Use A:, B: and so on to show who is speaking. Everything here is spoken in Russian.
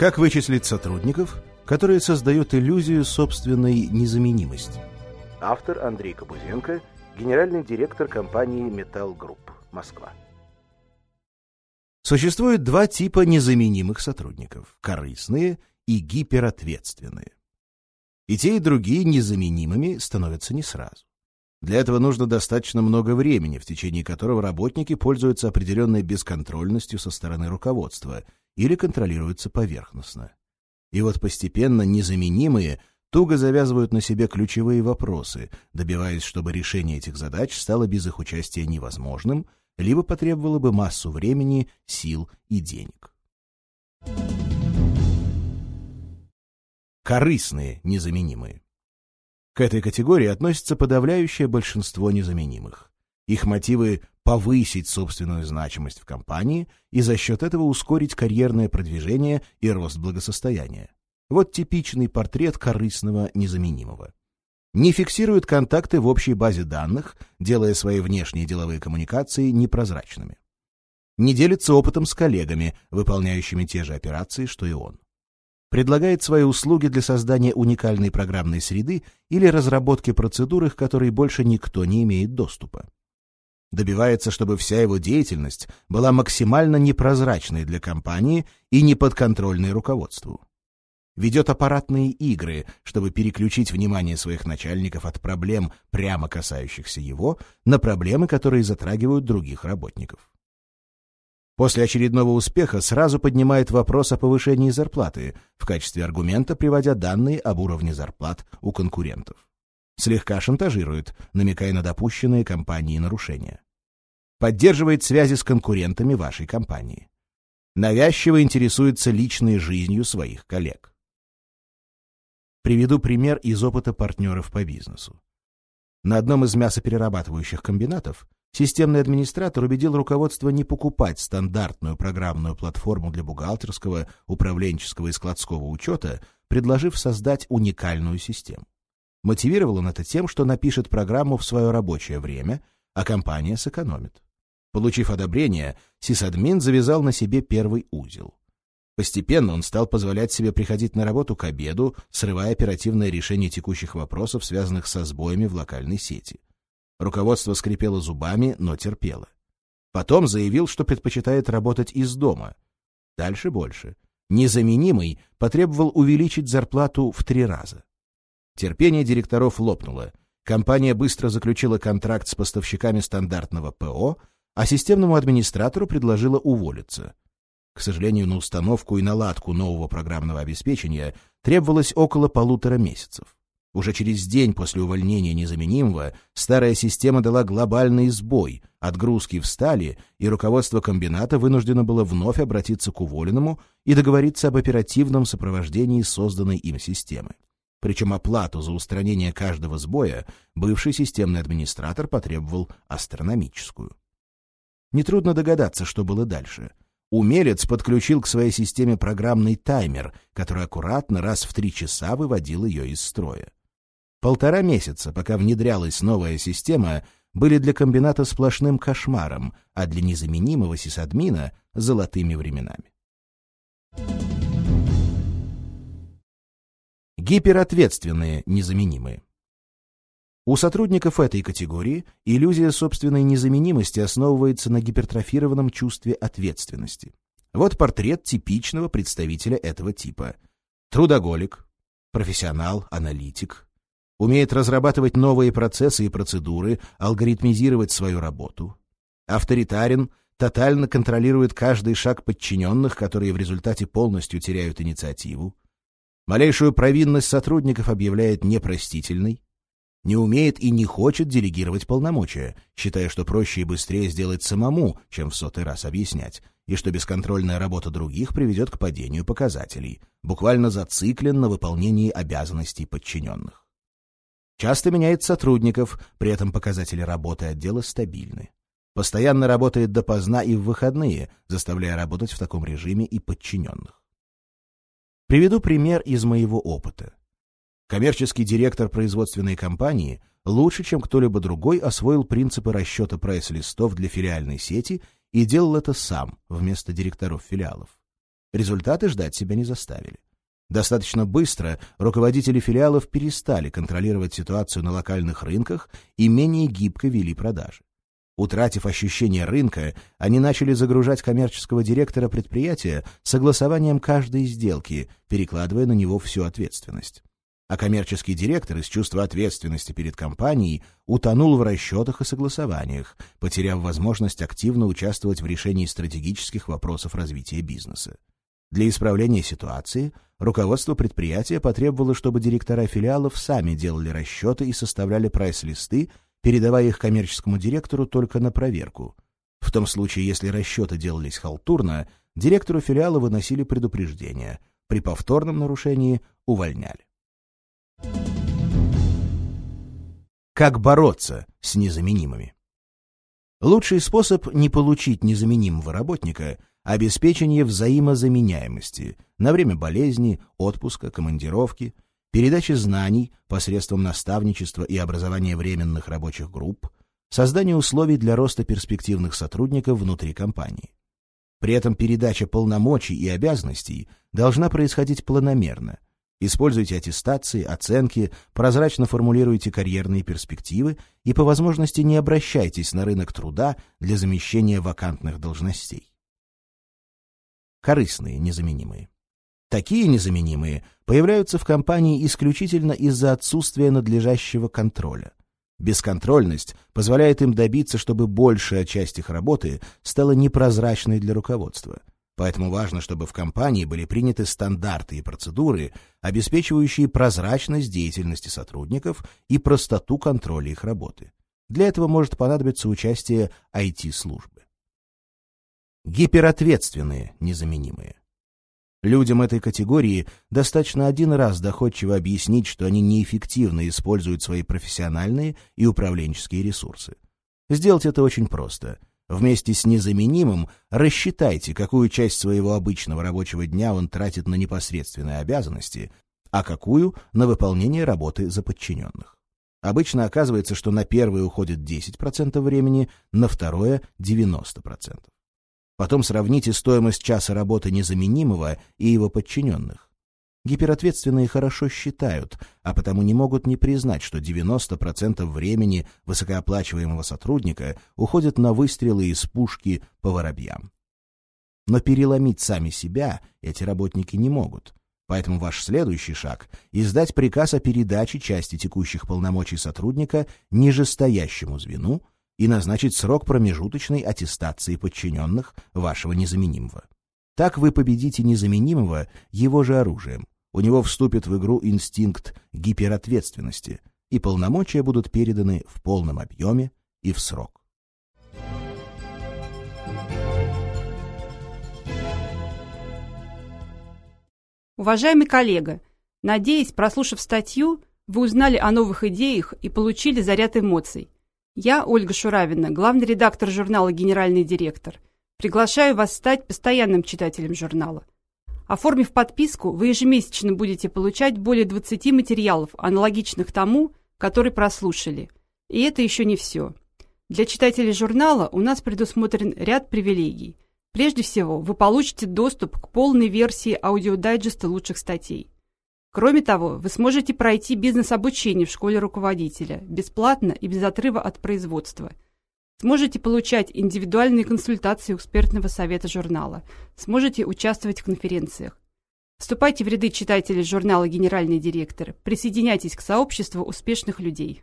A: Как вычислить сотрудников, которые создают иллюзию собственной незаменимости? Автор Андрей Кобузенко, генеральный директор компании «Металл Групп», Москва. Существует два типа незаменимых сотрудников – корыстные и гиперответственные. И те, и другие незаменимыми становятся не сразу. Для этого нужно достаточно много времени, в течение которого работники пользуются определенной бесконтрольностью со стороны руководства или контролируются поверхностно. И вот постепенно незаменимые туго завязывают на себе ключевые вопросы, добиваясь, чтобы решение этих задач стало без их участия невозможным, либо потребовало бы массу времени, сил и денег. Корыстные незаменимые. К этой категории относится подавляющее большинство незаменимых. Их мотивы — повысить собственную значимость в компании и за счет этого ускорить карьерное продвижение и рост благосостояния. Вот типичный портрет корыстного незаменимого. Не фиксирует контакты в общей базе данных, делая свои внешние деловые коммуникации непрозрачными. Не делится опытом с коллегами, выполняющими те же операции, что и он предлагает свои услуги для создания уникальной программной среды или разработки процедуры, к которой больше никто не имеет доступа. Добивается, чтобы вся его деятельность была максимально непрозрачной для компании и неподконтрольной руководству. Ведет аппаратные игры, чтобы переключить внимание своих начальников от проблем, прямо касающихся его, на проблемы, которые затрагивают других работников. После очередного успеха сразу поднимает вопрос о повышении зарплаты, в качестве аргумента приводя данные об уровне зарплат у конкурентов. Слегка шантажирует, намекая на допущенные компанией нарушения. Поддерживает связи с конкурентами вашей компании. Навязчиво интересуется личной жизнью своих коллег. Приведу пример из опыта партнеров по бизнесу. На одном из мясоперерабатывающих комбинатов Системный администратор убедил руководство не покупать стандартную программную платформу для бухгалтерского, управленческого и складского учета, предложив создать уникальную систему. Мотивировал он это тем, что напишет программу в свое рабочее время, а компания сэкономит. Получив одобрение, сисадмин завязал на себе первый узел. Постепенно он стал позволять себе приходить на работу к обеду, срывая оперативное решение текущих вопросов, связанных со сбоями в локальной сети. Руководство скрипело зубами, но терпело. Потом заявил, что предпочитает работать из дома. Дальше больше. Незаменимый потребовал увеличить зарплату в три раза. Терпение директоров лопнуло. Компания быстро заключила контракт с поставщиками стандартного ПО, а системному администратору предложила уволиться. К сожалению, на установку и наладку нового программного обеспечения требовалось около полутора месяцев. Уже через день после увольнения незаменимого старая система дала глобальный сбой, отгрузки встали, и руководство комбината вынуждено было вновь обратиться к уволенному и договориться об оперативном сопровождении созданной им системы. Причем оплату за устранение каждого сбоя бывший системный администратор потребовал астрономическую. Нетрудно догадаться, что было дальше. Умелец подключил к своей системе программный таймер, который аккуратно раз в три часа выводил ее из строя. Полтора месяца, пока внедрялась новая система, были для комбината сплошным кошмаром, а для незаменимого сисадмина — золотыми временами. Гиперответственные незаменимые. У сотрудников этой категории иллюзия собственной незаменимости основывается на гипертрофированном чувстве ответственности. Вот портрет типичного представителя этого типа. Трудоголик, профессионал, аналитик, умеет разрабатывать новые процессы и процедуры, алгоритмизировать свою работу. Авторитарен, тотально контролирует каждый шаг подчиненных, которые в результате полностью теряют инициативу. Малейшую провинность сотрудников объявляет непростительной. Не умеет и не хочет делегировать полномочия, считая, что проще и быстрее сделать самому, чем в сотый раз объяснять, и что бесконтрольная работа других приведет к падению показателей, буквально зациклен на выполнении обязанностей подчиненных. Часто меняет сотрудников, при этом показатели работы отдела стабильны. Постоянно работает допоздна и в выходные, заставляя работать в таком режиме и подчиненных. Приведу пример из моего опыта. Коммерческий директор производственной компании лучше, чем кто-либо другой, освоил принципы расчета прайс-листов для филиальной сети и делал это сам, вместо директоров филиалов. Результаты ждать себя не заставили. Достаточно быстро руководители филиалов перестали контролировать ситуацию на локальных рынках и менее гибко вели продажи. Утратив ощущение рынка, они начали загружать коммерческого директора предприятия согласованием каждой сделки, перекладывая на него всю ответственность. А коммерческий директор из чувства ответственности перед компанией утонул в расчетах и согласованиях, потеряв возможность активно участвовать в решении стратегических вопросов развития бизнеса. Для исправления ситуации руководство предприятия потребовало, чтобы директора филиалов сами делали расчеты и составляли прайс-листы, передавая их коммерческому директору только на проверку. В том случае, если расчеты делались халтурно, директору филиала выносили предупреждение, при повторном нарушении увольняли. Как бороться с незаменимыми? Лучший способ не получить незаменимого работника — обеспечение взаимозаменяемости на время болезни, отпуска, командировки, передачи знаний посредством наставничества и образования временных рабочих групп, создание условий для роста перспективных сотрудников внутри компании. При этом передача полномочий и обязанностей должна происходить планомерно. Используйте аттестации, оценки, прозрачно формулируйте карьерные перспективы и по возможности не обращайтесь на рынок труда для замещения вакантных должностей корыстные незаменимые. Такие незаменимые появляются в компании исключительно из-за отсутствия надлежащего контроля. Бесконтрольность позволяет им добиться, чтобы большая часть их работы стала непрозрачной для руководства. Поэтому важно, чтобы в компании были приняты стандарты и процедуры, обеспечивающие прозрачность деятельности сотрудников и простоту контроля их работы. Для этого может понадобиться участие IT-службы гиперответственные незаменимые. Людям этой категории достаточно один раз доходчиво объяснить, что они неэффективно используют свои профессиональные и управленческие ресурсы. Сделать это очень просто. Вместе с незаменимым рассчитайте, какую часть своего обычного рабочего дня он тратит на непосредственные обязанности, а какую — на выполнение работы за подчиненных. Обычно оказывается, что на первое уходит 10% времени, на второе — 90%. Потом сравните стоимость часа работы незаменимого и его подчиненных. Гиперответственные хорошо считают, а потому не могут не признать, что 90% времени высокооплачиваемого сотрудника уходит на выстрелы из пушки по воробьям. Но переломить сами себя эти работники не могут. Поэтому ваш следующий шаг — издать приказ о передаче части текущих полномочий сотрудника нижестоящему звену и назначить срок промежуточной аттестации подчиненных вашего незаменимого. Так вы победите незаменимого его же оружием. У него вступит в игру инстинкт гиперответственности, и полномочия будут переданы в полном объеме и в срок.
B: Уважаемый коллега, надеюсь, прослушав статью, вы узнали о новых идеях и получили заряд эмоций. Я, Ольга Шуравина, главный редактор журнала «Генеральный директор». Приглашаю вас стать постоянным читателем журнала. Оформив подписку, вы ежемесячно будете получать более 20 материалов, аналогичных тому, который прослушали. И это еще не все. Для читателей журнала у нас предусмотрен ряд привилегий. Прежде всего, вы получите доступ к полной версии аудиодайджеста лучших статей. Кроме того, вы сможете пройти бизнес-обучение в школе руководителя бесплатно и без отрыва от производства. Сможете получать индивидуальные консультации у экспертного совета журнала. Сможете участвовать в конференциях. Вступайте в ряды читателей журнала «Генеральный директор». Присоединяйтесь к сообществу успешных людей.